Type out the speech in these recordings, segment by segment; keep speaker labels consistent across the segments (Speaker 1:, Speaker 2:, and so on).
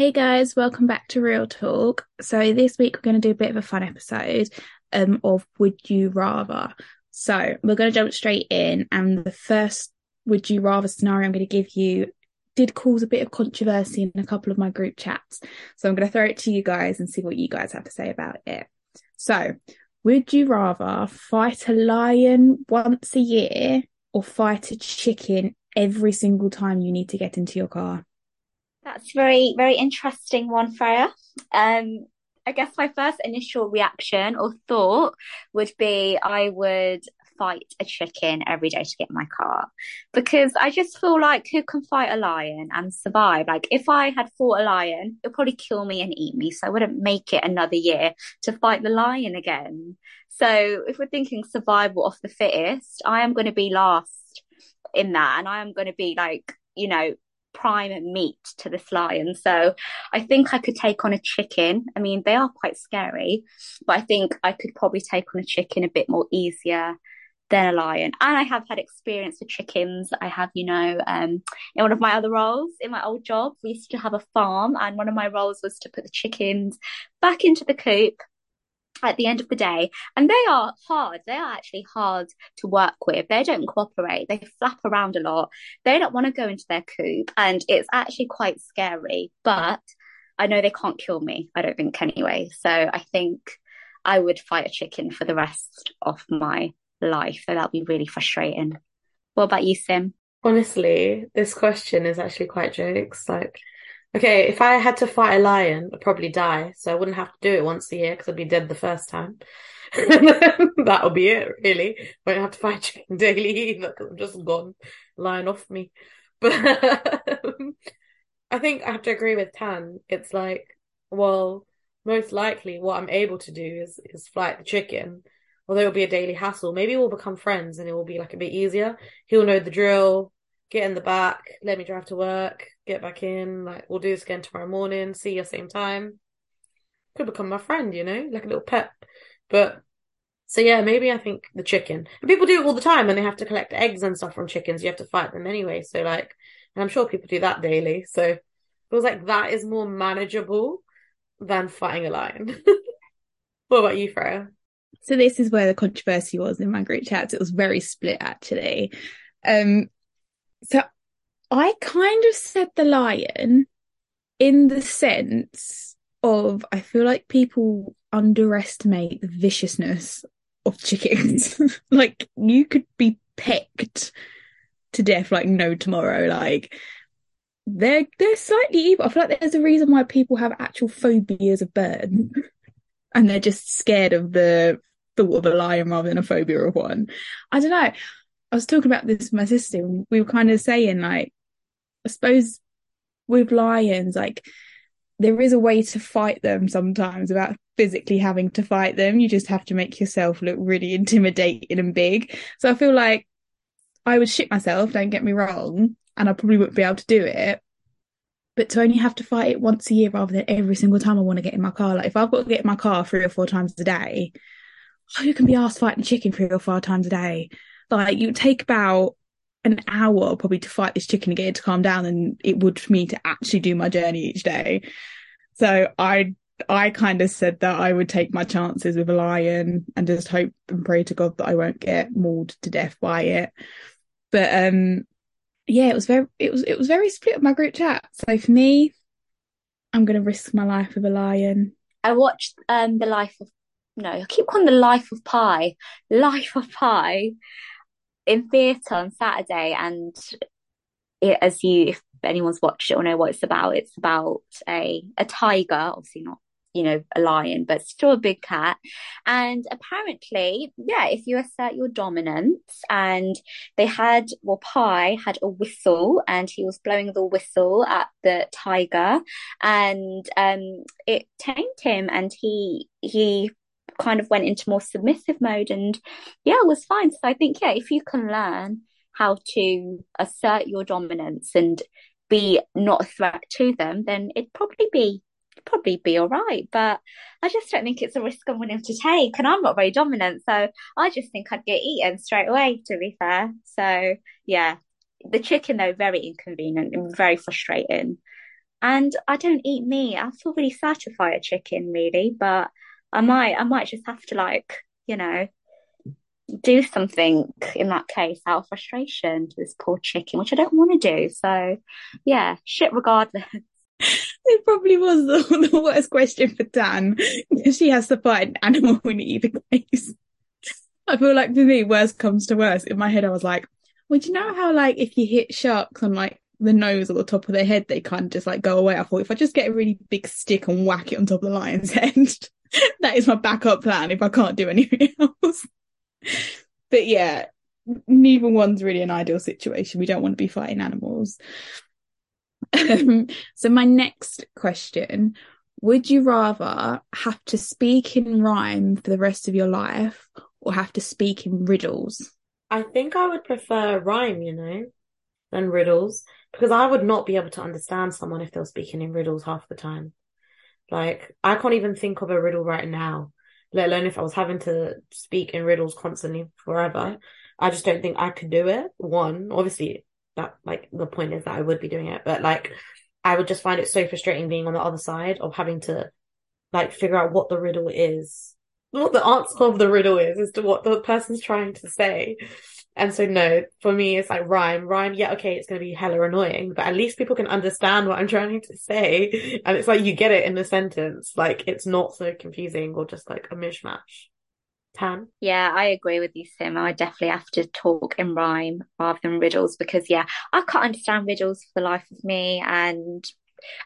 Speaker 1: Hey guys, welcome back to Real Talk. So this week we're going to do a bit of a fun episode um, of Would You Rather. So we're going to jump straight in, and the first Would You Rather scenario I'm going to give you did cause a bit of controversy in a couple of my group chats. So I'm going to throw it to you guys and see what you guys have to say about it. So, would you rather fight a lion once a year or fight a chicken every single time you need to get into your car?
Speaker 2: That's very, very interesting one, Freya. Um, I guess my first initial reaction or thought would be I would fight a chicken every day to get my car because I just feel like who can fight a lion and survive? Like if I had fought a lion, it'd probably kill me and eat me, so I wouldn't make it another year to fight the lion again. So if we're thinking survival of the fittest, I am going to be last in that, and I am going to be like you know prime meat to this lion. So I think I could take on a chicken. I mean, they are quite scary, but I think I could probably take on a chicken a bit more easier than a lion. And I have had experience with chickens. I have, you know, um, in one of my other roles in my old job, we used to have a farm, and one of my roles was to put the chickens back into the coop at the end of the day. And they are hard. They are actually hard to work with. They don't cooperate. They flap around a lot. They don't want to go into their coop. And it's actually quite scary. But I know they can't kill me, I don't think anyway. So I think I would fight a chicken for the rest of my life. So that'll be really frustrating. What about you, Sim?
Speaker 3: Honestly, this question is actually quite jokes. Like, Okay, if I had to fight a lion, I'd probably die. So I wouldn't have to do it once a year because I'd be dead the first time. that would be it, really. Won't have to fight chicken daily either because I'm just gone. Lion off me. But um, I think I have to agree with Tan. It's like, well, most likely what I'm able to do is is fight the chicken. Although it'll be a daily hassle. Maybe we'll become friends and it will be like a bit easier. He'll know the drill get in the back, let me drive to work, get back in, like we'll do this again tomorrow morning, see you same time. Could become my friend, you know, like a little pet. But so yeah, maybe I think the chicken. And people do it all the time and they have to collect eggs and stuff from chickens. You have to fight them anyway. So like and I'm sure people do that daily. So it was like that is more manageable than fighting a lion. what about you, Freya?
Speaker 1: So this is where the controversy was in my group chats. It was very split actually. Um, so I kind of said the lion in the sense of I feel like people underestimate the viciousness of chickens. like you could be pecked to death like no tomorrow. Like they're they're slightly evil. I feel like there's a reason why people have actual phobias of birds. and they're just scared of the thought of a lion rather than a phobia of one. I don't know. I was talking about this with my sister. we were kind of saying like, I suppose with lions, like there is a way to fight them sometimes without physically having to fight them. You just have to make yourself look really intimidating and big. So I feel like I would shit myself, don't get me wrong, and I probably wouldn't be able to do it. But to only have to fight it once a year rather than every single time I want to get in my car, like if I've got to get in my car three or four times a day, who can be asked fighting chicken three or four times a day? Like you take about an hour probably to fight this chicken and get it to calm down than it would for me to actually do my journey each day. So I I kind of said that I would take my chances with a lion and just hope and pray to God that I won't get mauled to death by it. But um yeah, it was very it was it was very split with my group chat. So for me, I'm gonna risk my life with a lion.
Speaker 2: I watched um the life of no, I keep calling the life of Pi. Life of Pi in theatre on Saturday, and it, as you, if anyone's watched it or know what it's about, it's about a a tiger, obviously not you know a lion, but still a big cat. And apparently, yeah, if you assert your dominance, and they had well, Pi had a whistle, and he was blowing the whistle at the tiger, and um, it tamed him, and he he kind of went into more submissive mode and yeah, it was fine. So I think, yeah, if you can learn how to assert your dominance and be not a threat to them, then it'd probably be probably be all right. But I just don't think it's a risk I'm willing to take. And I'm not very dominant. So I just think I'd get eaten straight away, to be fair. So yeah. The chicken though, very inconvenient and very frustrating. And I don't eat meat. I feel really fight a chicken, really, but I might, I might just have to like, you know, do something in that case out of frustration to this poor chicken, which I don't want to do. So, yeah, shit regardless.
Speaker 1: It probably was the, the worst question for Dan because she has to fight an animal in either case. I feel like for me, worst comes to worst. In my head, I was like, well, do you know how like if you hit sharks on like the nose or the top of their head, they kind of just like go away. I thought if I just get a really big stick and whack it on top of the lion's head, that is my backup plan if I can't do anything else. but yeah, neither one's really an ideal situation. We don't want to be fighting animals. Um, so my next question, would you rather have to speak in rhyme for the rest of your life or have to speak in riddles?
Speaker 3: I think I would prefer rhyme, you know, than riddles because I would not be able to understand someone if they were speaking in riddles half the time. Like, I can't even think of a riddle right now, let alone if I was having to speak in riddles constantly forever. I just don't think I could do it. One, obviously, that like the point is that I would be doing it, but like I would just find it so frustrating being on the other side of having to like figure out what the riddle is, what the answer of the riddle is, as to what the person's trying to say. And so no, for me it's like rhyme, rhyme. Yeah, okay, it's gonna be hella annoying, but at least people can understand what I'm trying to say, and it's like you get it in the sentence. Like it's not so confusing or just like a mishmash. Tan?
Speaker 2: Yeah, I agree with you, Sim. I definitely have to talk in rhyme rather than riddles because, yeah, I can't understand riddles for the life of me. And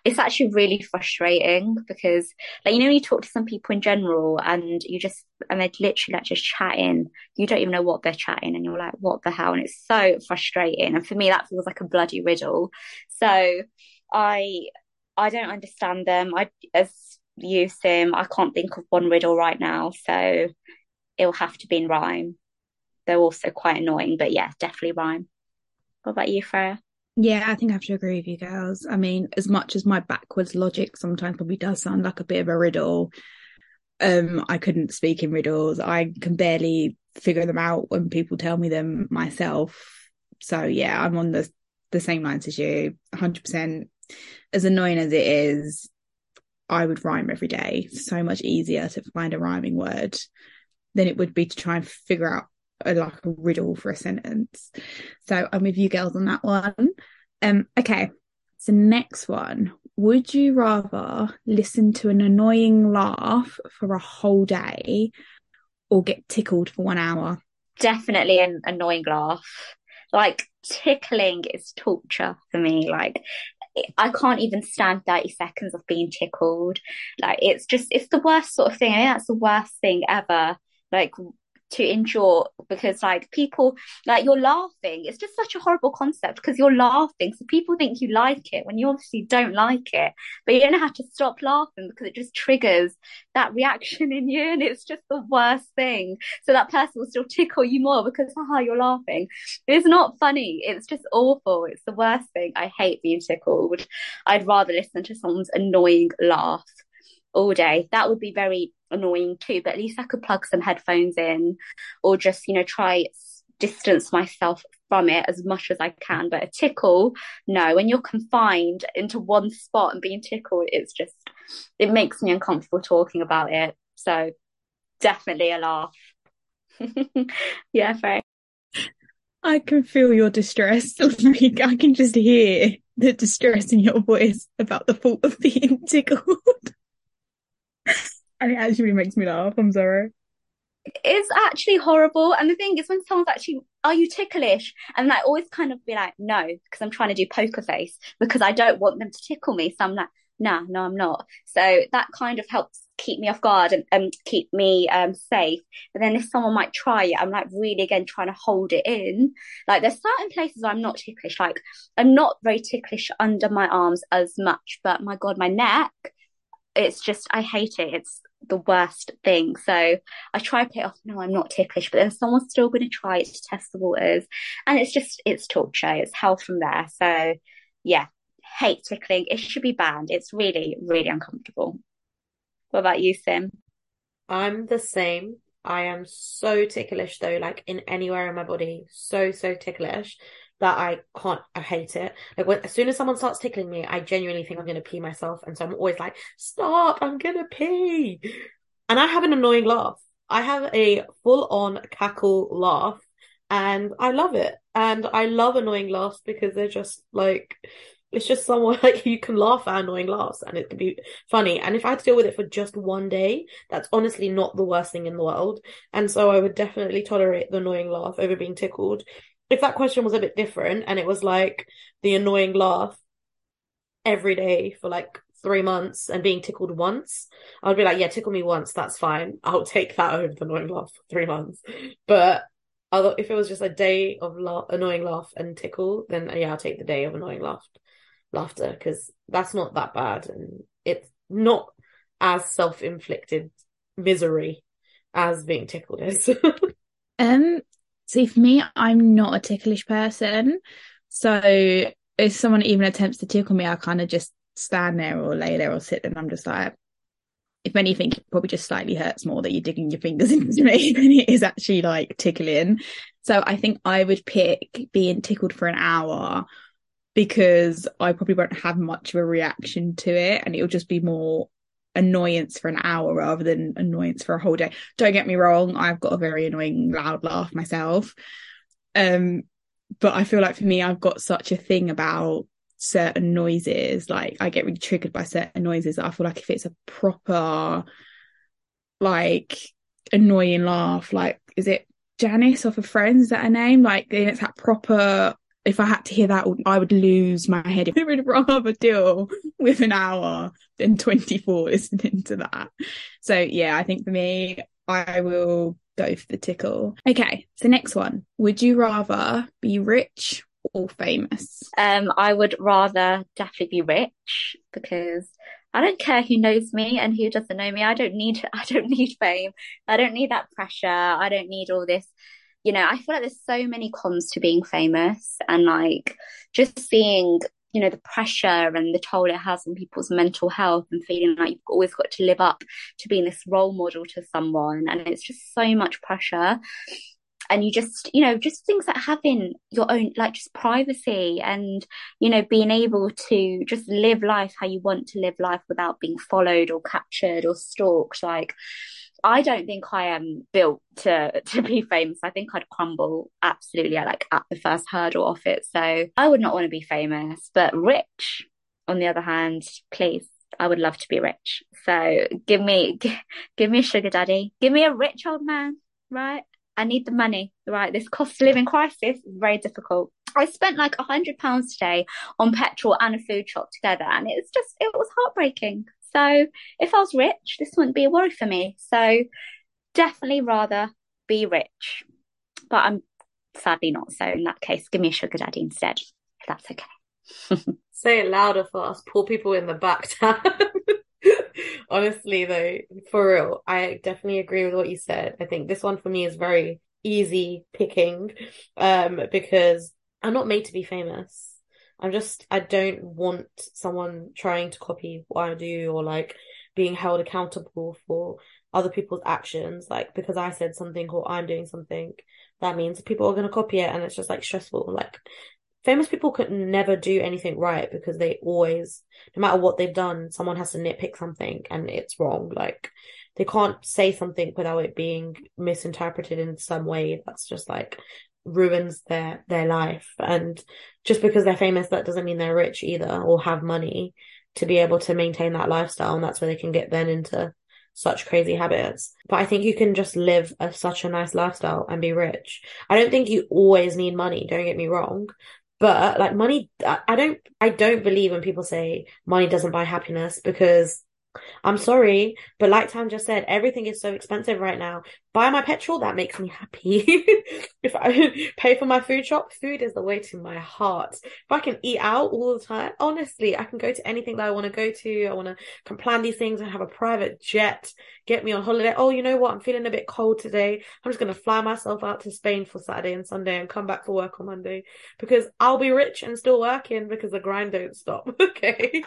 Speaker 2: it's actually really frustrating because, like, you know, when you talk to some people in general and you just, and they're literally like just chatting, you don't even know what they're chatting and you're like, what the hell? And it's so frustrating. And for me, that feels like a bloody riddle. So I, I don't understand them. I, as you, Sim, I can't think of one riddle right now. So it'll have to be in rhyme. They're also quite annoying, but yeah, definitely rhyme. What about you, Freya?
Speaker 1: Yeah, I think I have to agree with you girls. I mean, as much as my backwards logic sometimes probably does sound like a bit of a riddle, um, I couldn't speak in riddles. I can barely figure them out when people tell me them myself. So yeah, I'm on the the same lines as you, 100%. As annoying as it is, I would rhyme every day. So much easier to find a rhyming word than it would be to try and figure out a, like a riddle for a sentence. So I'm with you girls on that one. Um, okay. So next one, would you rather listen to an annoying laugh for a whole day or get tickled for one hour?
Speaker 2: Definitely an annoying laugh. Like tickling is torture for me. Like I can't even stand 30 seconds of being tickled. Like it's just, it's the worst sort of thing. I think that's the worst thing ever like to endure because like people like you're laughing. It's just such a horrible concept because you're laughing. So people think you like it when you obviously don't like it but you don't have to stop laughing because it just triggers that reaction in you and it's just the worst thing. So that person will still tickle you more because haha you're laughing. It's not funny. It's just awful. It's the worst thing. I hate being tickled. I'd rather listen to someone's annoying laugh all day that would be very annoying too, but at least I could plug some headphones in or just, you know, try distance myself from it as much as I can. But a tickle, no, when you're confined into one spot and being tickled, it's just, it makes me uncomfortable talking about it. So definitely a laugh. yeah, fair.
Speaker 1: I can feel your distress. I can just hear the distress in your voice about the thought of being tickled. And it actually makes me laugh. I'm sorry.
Speaker 2: It's actually horrible. And the thing is, when someone's actually, are you ticklish? And I always kind of be like, no, because I'm trying to do poker face because I don't want them to tickle me. So I'm like, nah, no, I'm not. So that kind of helps keep me off guard and, and keep me um, safe. But then if someone might try it, I'm like really again trying to hold it in. Like there's certain places I'm not ticklish. Like I'm not very ticklish under my arms as much, but my God, my neck, it's just I hate it. It's the worst thing. So I try to play off, no, I'm not ticklish, but then someone's still going to try it to test the waters. And it's just, it's torture. It's hell from there. So yeah, hate tickling. It should be banned. It's really, really uncomfortable. What about you, Sim?
Speaker 3: I'm the same. I am so ticklish though, like in anywhere in my body. So, so ticklish. That I can't, I hate it. Like when, as soon as someone starts tickling me, I genuinely think I'm going to pee myself. And so I'm always like, stop, I'm going to pee. And I have an annoying laugh. I have a full on cackle laugh and I love it. And I love annoying laughs because they're just like, it's just someone like you can laugh at annoying laughs and it can be funny. And if I had to deal with it for just one day, that's honestly not the worst thing in the world. And so I would definitely tolerate the annoying laugh over being tickled. If that question was a bit different and it was like the annoying laugh every day for like three months and being tickled once, I'd be like, yeah, tickle me once, that's fine. I'll take that over the annoying laugh for three months. But if it was just a day of la- annoying laugh and tickle, then yeah, I'll take the day of annoying laugh laughter because that's not that bad and it's not as self-inflicted misery as being tickled is.
Speaker 1: um see for me I'm not a ticklish person. So if someone even attempts to tickle me, I kind of just stand there or lay there or sit and I'm just like if anything, it probably just slightly hurts more that you're digging your fingers into me than it is actually like tickling. So I think I would pick being tickled for an hour because I probably won't have much of a reaction to it and it'll just be more annoyance for an hour rather than annoyance for a whole day. Don't get me wrong, I've got a very annoying loud laugh myself. Um but I feel like for me I've got such a thing about certain noises like I get really triggered by certain noises I feel like if it's a proper like annoying laugh like is it Janice off of Friends is that her name like then it's that proper if I had to hear that, I would lose my head. I would rather deal with an hour than 24 listening to that. So yeah, I think for me, I will go for the tickle. Okay, so next one. Would you rather be rich or famous?
Speaker 2: Um, I would rather definitely be rich because I don't care who knows me and who doesn't know me. I don't need I don't need fame. I don't need that pressure. I don't need all this you know, I feel like there's so many cons to being famous and like just seeing, you know, the pressure and the toll it has on people's mental health and feeling like you've always got to live up to being this role model to someone. And it's just so much pressure. And you just, you know, just things like having your own, like just privacy and, you know, being able to just live life how you want to live life without being followed or captured or stalked. Like, I don't think I am built to to be famous. I think I'd crumble absolutely like at the first hurdle off it. So I would not want to be famous, but rich, on the other hand, please. I would love to be rich. So give me give, give me a sugar daddy. Give me a rich old man, right? I need the money, right? This cost of living crisis is very difficult. I spent like a hundred pounds today on petrol and a food shop together, and it's just it was heartbreaking. So if I was rich, this wouldn't be a worry for me. So definitely rather be rich. But I'm sadly not. So in that case, give me a sugar daddy instead, if that's okay.
Speaker 3: Say it louder for us poor people in the back Honestly, though, for real, I definitely agree with what you said. I think this one for me is very easy picking um, because I'm not made to be famous. I'm just I don't want someone trying to copy what I do or like being held accountable for other people's actions. Like because I said something or I'm doing something, that means people are gonna copy it and it's just like stressful. Like famous people could never do anything right because they always no matter what they've done, someone has to nitpick something and it's wrong. Like they can't say something without it being misinterpreted in some way that's just like ruins their their life. And just because they're famous that doesn't mean they're rich either or have money to be able to maintain that lifestyle and that's where they can get then into such crazy habits. But i think you can just live a, such a nice lifestyle and be rich. I don't think you always need money don't get me wrong. But like money i don't i don't believe when people say money doesn't buy happiness because I'm sorry, but like Tan just said, everything is so expensive right now. Buy my petrol, that makes me happy. if I pay for my food shop, food is the way to my heart. If I can eat out all the time, honestly, I can go to anything that I want to go to. I want to plan these things and have a private jet, get me on holiday. Oh, you know what? I'm feeling a bit cold today. I'm just going to fly myself out to Spain for Saturday and Sunday and come back for work on Monday because I'll be rich and still working because the grind don't stop. okay.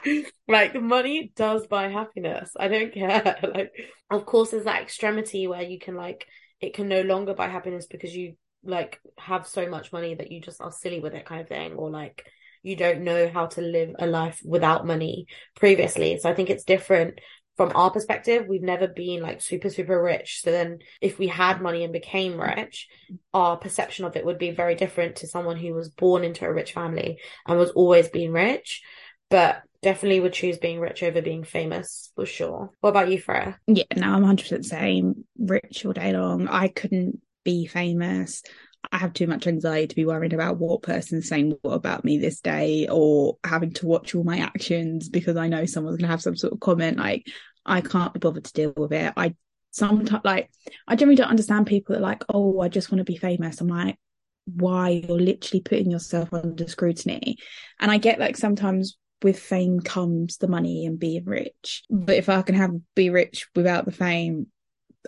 Speaker 3: like money does buy happiness. I don't care. like, of course, there's that extremity where you can like, it can no longer buy happiness because you like have so much money that you just are silly with it kind of thing or like you don't know how to live a life without money previously. So i think it's different from our perspective. We've never been like super super rich. So then if we had money and became rich our perception of it would be very different to someone who was born into a rich family and was always being rich. But definitely would choose being rich over being famous for sure. What about you, Freya?
Speaker 1: Yeah, no, I'm 100% saying rich all day long. I couldn't be famous. I have too much anxiety to be worried about what person's saying what about me this day or having to watch all my actions because I know someone's gonna have some sort of comment. Like I can't be bothered to deal with it. I sometimes like I generally don't understand people that are like, oh, I just want to be famous. I'm like, why you're literally putting yourself under scrutiny. And I get like sometimes with fame comes the money and being rich. But if I can have be rich without the fame,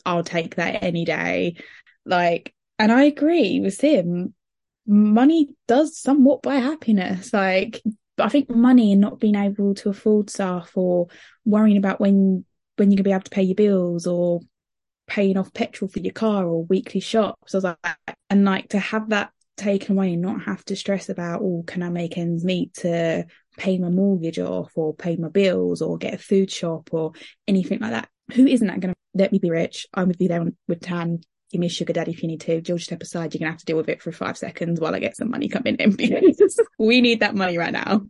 Speaker 1: I'll take that any day. Like, and I agree with him. Money does somewhat buy happiness. Like, I think money and not being able to afford stuff or worrying about when when you're gonna be able to pay your bills or paying off petrol for your car or weekly shops. I was like, and like to have that taken away and not have to stress about, oh, can I make ends meet to pay my mortgage off or pay my bills or get a food shop or anything like that. Who isn't that going to let me be rich? I'm with you there with Tan. Give me a sugar daddy if you need to. George, step aside. You're going to have to deal with it for five seconds while I get some money coming in because we need that money right now.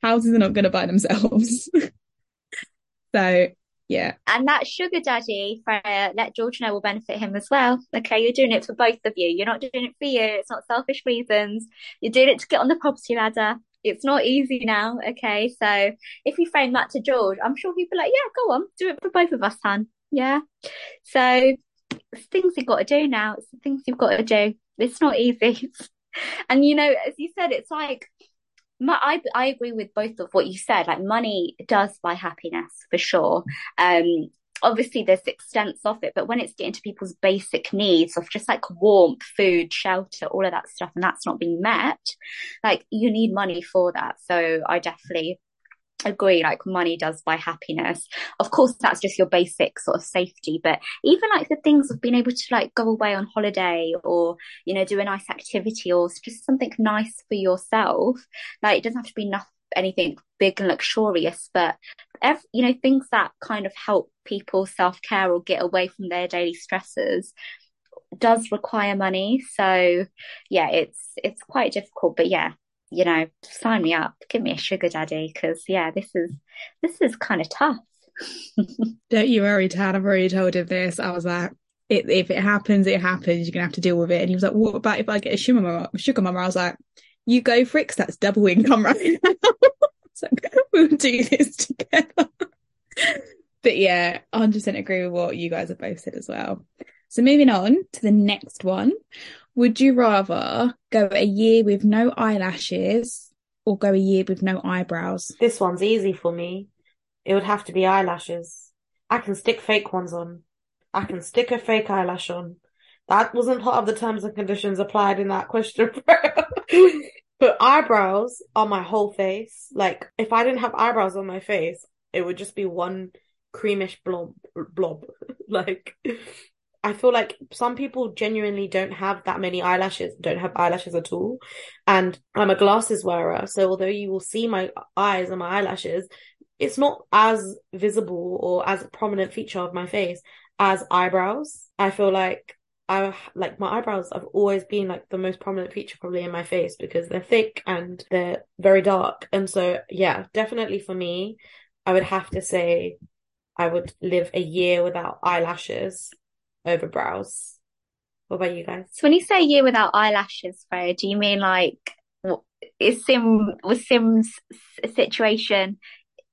Speaker 1: Houses are not going to buy themselves. so, yeah.
Speaker 2: And that sugar daddy, Freya, let George know will benefit him as well. Okay, you're doing it for both of you. You're not doing it for you. It's not selfish reasons. You're doing it to get on the property ladder it's not easy now. Okay. So if you frame that to George, I'm sure he'd be like, yeah, go on, do it for both of us, Han. Yeah. So things you've got to do now. It's the things you've got to do. It's not easy. and you know, as you said, it's like my, I I agree with both of what you said. Like money does buy happiness for sure. Um, obviously there's extents of it, but when it's getting to people's basic needs of just like warmth, food, shelter, all of that stuff, and that's not being met, like you need money for that. So I definitely agree like money does buy happiness of course that's just your basic sort of safety but even like the things of being able to like go away on holiday or you know do a nice activity or just something nice for yourself like it doesn't have to be nothing anything big and luxurious, but every, you know things that kind of help people self care or get away from their daily stresses does require money. So yeah, it's it's quite difficult, but yeah, you know, sign me up, give me a sugar daddy, because yeah, this is this is kind of tough.
Speaker 1: Don't you worry, Tad. I've already told him this. I was like, it, if it happens, it happens. You're gonna have to deal with it. And he was like, "What about if I get a sugar mama?" Sugar mama. I was like, "You go for it, that's double income right now." so we'll do this together. But yeah, 100% agree with what you guys have both said as well. So moving on to the next one. Would you rather go a year with no eyelashes or go a year with no eyebrows?
Speaker 3: This one's easy for me. It would have to be eyelashes. I can stick fake ones on. I can stick a fake eyelash on. That wasn't part of the terms and conditions applied in that question. But eyebrows on my whole face. Like if I didn't have eyebrows on my face, it would just be one creamish blob blob. like I feel like some people genuinely don't have that many eyelashes, don't have eyelashes at all. And I'm a glasses wearer, so although you will see my eyes and my eyelashes, it's not as visible or as a prominent feature of my face as eyebrows. I feel like I like my eyebrows have always been like the most prominent feature probably in my face because they're thick and they're very dark. And so yeah, definitely for me, I would have to say I would live a year without eyelashes over brows. What about you guys?
Speaker 2: So when you say a year without eyelashes, Freya, do you mean like is Sim was Sim's situation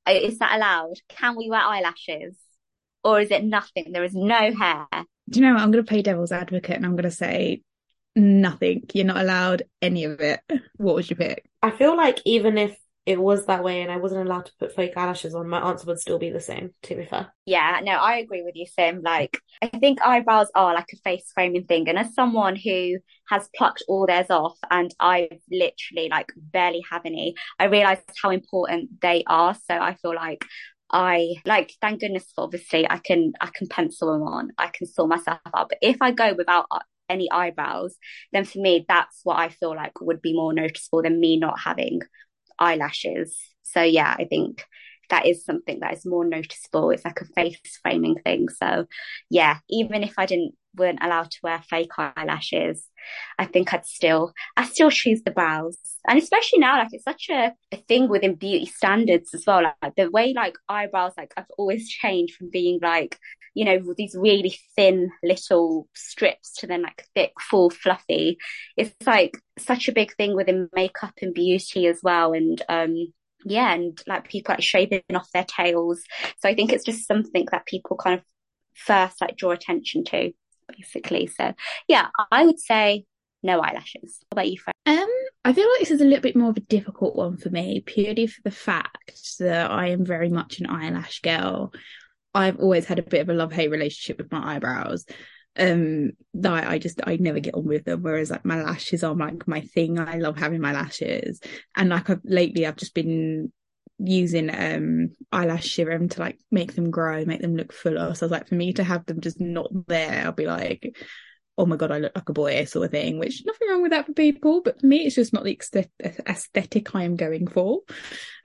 Speaker 2: is that allowed? Can we wear eyelashes? Or is it nothing? There is no hair
Speaker 1: do you know what? I'm going to play devil's advocate and I'm going to say nothing. You're not allowed any of it. What would you pick?
Speaker 3: I feel like even if it was that way and I wasn't allowed to put fake eyelashes on, my answer would still be the same, to be fair.
Speaker 2: Yeah, no, I agree with you, Sim. Like, I think eyebrows are like a face framing thing. And as someone who has plucked all theirs off and I literally like barely have any, I realised how important they are. So I feel like I like thank goodness for obviously I can I can pencil them on I can sort myself out but if I go without uh, any eyebrows, then for me, that's what I feel like would be more noticeable than me not having eyelashes. So yeah, I think that is something that is more noticeable. It's like a face framing thing. So yeah, even if I didn't weren't allowed to wear fake eyelashes, I think I'd still I still choose the brows. And especially now, like it's such a, a thing within beauty standards as well. Like the way like eyebrows like I've always changed from being like, you know, these really thin little strips to then like thick, full, fluffy. It's like such a big thing within makeup and beauty as well. And um yeah, and like people like shaving off their tails. So I think it's just something that people kind of first like draw attention to, basically. So yeah, I would say no eyelashes. What about you, Fred?
Speaker 1: Um, I feel like this is a little bit more of a difficult one for me, purely for the fact that I am very much an eyelash girl. I've always had a bit of a love hate relationship with my eyebrows um that I just I never get on with them. Whereas like my lashes are like my thing. I love having my lashes, and like I've, lately I've just been using um eyelash serum to like make them grow, make them look fuller. So I was like, for me to have them just not there, I'll be like, oh my god, I look like a boy sort of thing. Which nothing wrong with that for people, but for me, it's just not the aesthetic I am going for.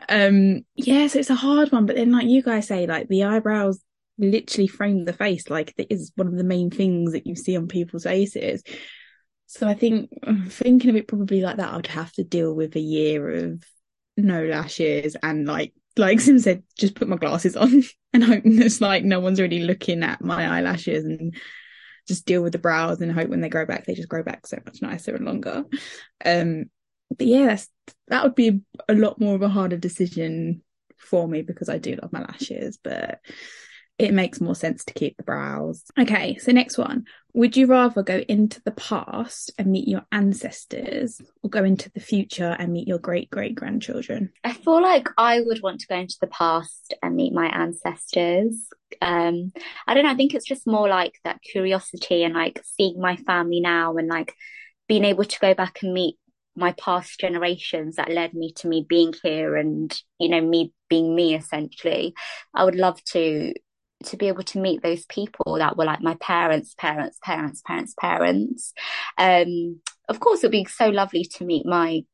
Speaker 1: Um, yeah, so it's a hard one. But then, like you guys say, like the eyebrows literally frame the face like it is one of the main things that you see on people's faces. So i think thinking of it probably like that i'd have to deal with a year of no lashes and like like sim said just put my glasses on and hope there's like no one's really looking at my eyelashes and just deal with the brows and hope when they grow back they just grow back so much nicer and longer. Um but yeah that's that would be a lot more of a harder decision for me because I do love my lashes, but it makes more sense to keep the brows. Okay, so next one. Would you rather go into the past and meet your ancestors or go into the future and meet your great great grandchildren?
Speaker 2: I feel like I would want to go into the past and meet my ancestors. Um, I don't know, I think it's just more like that curiosity and like seeing my family now and like being able to go back and meet my past generations that led me to me being here and you know me being me essentially i would love to to be able to meet those people that were like my parents, parents, parents, parents, parents. Um, of course, it'd be so lovely to meet my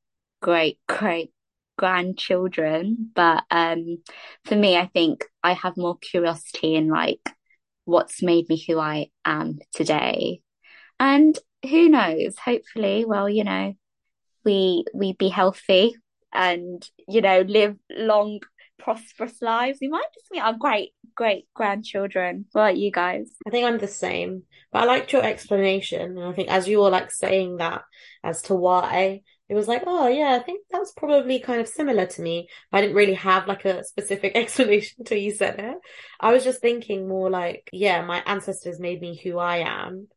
Speaker 2: great, great grandchildren. But um, for me, I think I have more curiosity in like what's made me who I am today. And who knows? Hopefully, well, you know, we we be healthy and you know live long prosperous lives. We might just meet our great, great grandchildren. What about you guys?
Speaker 3: I think I'm the same. But I liked your explanation. And I think as you were like saying that as to why, it was like, oh yeah, I think that was probably kind of similar to me. I didn't really have like a specific explanation until you said it. I was just thinking more like, yeah, my ancestors made me who I am.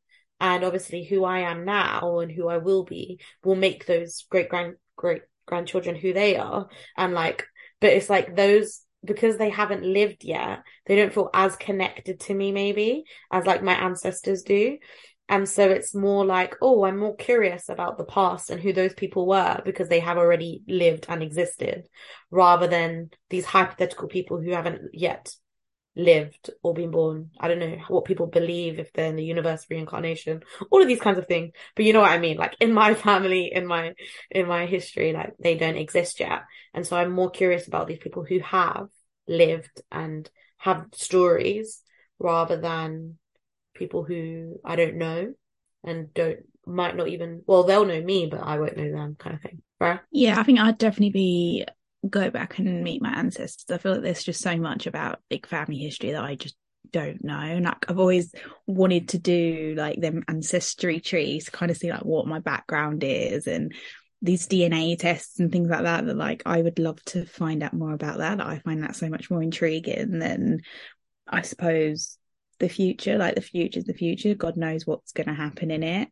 Speaker 3: And obviously who I am now and who I will be will make those great grand great grandchildren who they are. And like but it's like those because they haven't lived yet, they don't feel as connected to me maybe as like my ancestors do. And so it's more like, oh, I'm more curious about the past and who those people were because they have already lived and existed rather than these hypothetical people who haven't yet lived or been born. I don't know what people believe if they're in the universe reincarnation, all of these kinds of things. But you know what I mean? Like in my family, in my, in my history, like they don't exist yet. And so I'm more curious about these people who have lived and have stories rather than people who I don't know and don't might not even well they'll know me but I won't know them kind of thing right
Speaker 1: yeah I think I'd definitely be go back and meet my ancestors. I feel like there's just so much about big family history that I just don't know. And like I've always wanted to do like them ancestry trees to kind of see like what my background is and these DNA tests and things like that that like I would love to find out more about that. I find that so much more intriguing than I suppose the future. Like the future is the future. God knows what's gonna happen in it.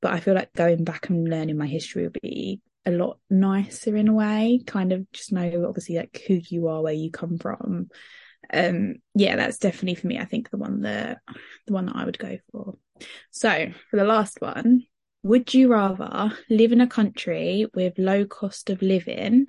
Speaker 1: But I feel like going back and learning my history would be a lot nicer in a way kind of just know obviously like who you are where you come from. Um yeah that's definitely for me i think the one that the one that i would go for. So for the last one would you rather live in a country with low cost of living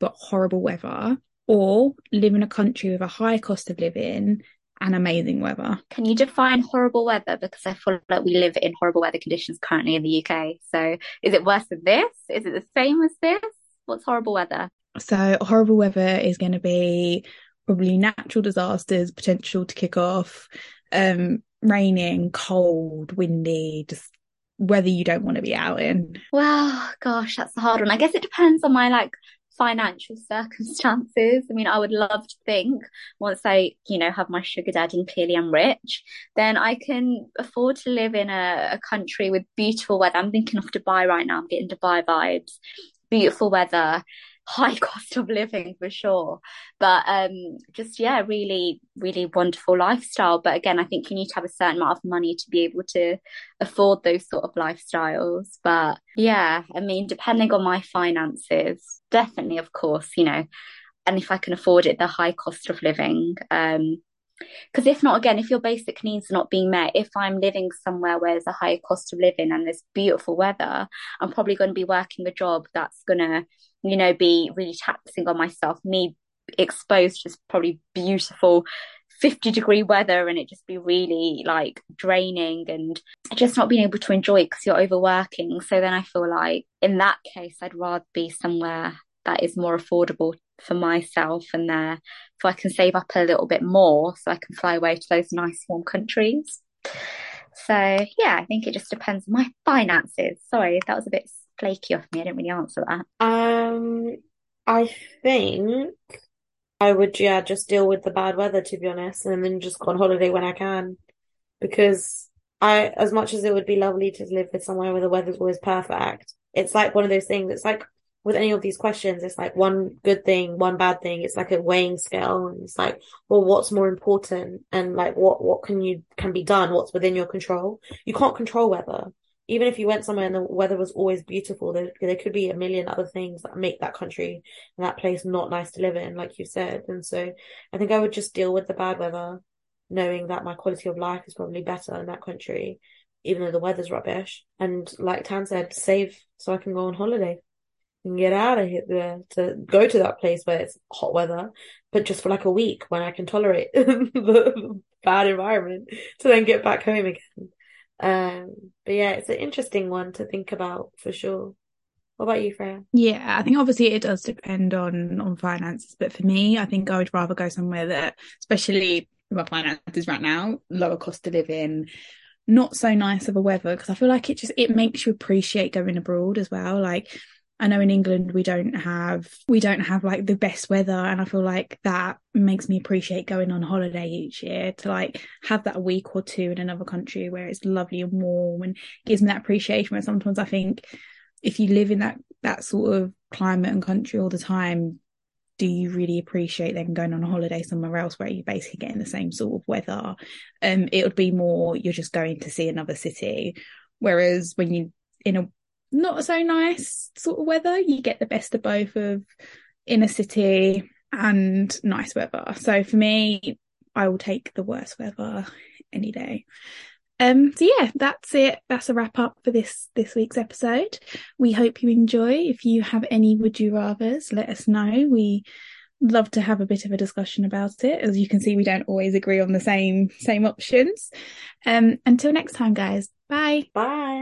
Speaker 1: but horrible weather or live in a country with a high cost of living and amazing weather.
Speaker 2: Can you define horrible weather? Because I feel like we live in horrible weather conditions currently in the UK. So is it worse than this? Is it the same as this? What's horrible weather?
Speaker 1: So horrible weather is going to be probably natural disasters, potential to kick off, um, raining, cold, windy, just weather you don't want to be out in.
Speaker 2: Well, gosh, that's the hard one. I guess it depends on my like financial circumstances. I mean, I would love to think once I, you know, have my sugar daddy and clearly I'm rich, then I can afford to live in a, a country with beautiful weather. I'm thinking of Dubai right now. I'm getting Dubai vibes. Beautiful weather, high cost of living for sure. But um just yeah, really, really wonderful lifestyle. But again, I think you need to have a certain amount of money to be able to afford those sort of lifestyles. But yeah, I mean, depending on my finances, definitely, of course, you know, and if I can afford it, the high cost of living. Um because if not, again, if your basic needs are not being met, if I'm living somewhere where there's a higher cost of living and there's beautiful weather, I'm probably going to be working a job that's going to you know, be really taxing on myself, me exposed to probably beautiful 50 degree weather and it just be really like draining and just not being able to enjoy because you're overworking. So then I feel like in that case, I'd rather be somewhere that is more affordable for myself and there so I can save up a little bit more so I can fly away to those nice warm countries. So yeah, I think it just depends on my finances. Sorry, that was a bit flaky off me. I didn't really answer that.
Speaker 3: Um, I think I would, yeah, just deal with the bad weather, to be honest, and then just go on holiday when I can. Because I, as much as it would be lovely to live with somewhere where the weather's always perfect, it's like one of those things. It's like with any of these questions, it's like one good thing, one bad thing. It's like a weighing scale. And it's like, well, what's more important? And like, what, what can you, can be done? What's within your control? You can't control weather even if you went somewhere and the weather was always beautiful, there, there could be a million other things that make that country and that place not nice to live in, like you said. And so I think I would just deal with the bad weather, knowing that my quality of life is probably better in that country, even though the weather's rubbish. And like Tan said, save so I can go on holiday and get out of here to go to that place where it's hot weather, but just for like a week when I can tolerate the bad environment to then get back home again. Um, but yeah, it's an interesting one to think about for sure. What about you, Freya?
Speaker 1: Yeah, I think obviously it does depend on on finances, but for me, I think I would rather go somewhere that, especially my finances right now, lower cost of living, not so nice of a weather, because I feel like it just it makes you appreciate going abroad as well. Like I know in England we don't have we don't have like the best weather and I feel like that makes me appreciate going on holiday each year to like have that week or two in another country where it's lovely and warm and gives me that appreciation. Where sometimes I think if you live in that that sort of climate and country all the time do you really appreciate then going on a holiday somewhere else where you're basically getting the same sort of weather? Um it would be more you're just going to see another city. Whereas when you in a not so nice sort of weather. You get the best of both of inner city and nice weather. So for me, I will take the worst weather any day. Um, so yeah, that's it. That's a wrap up for this this week's episode. We hope you enjoy. If you have any would you rather's, let us know. We love to have a bit of a discussion about it. As you can see, we don't always agree on the same same options. Um, until next time, guys. Bye.
Speaker 3: Bye.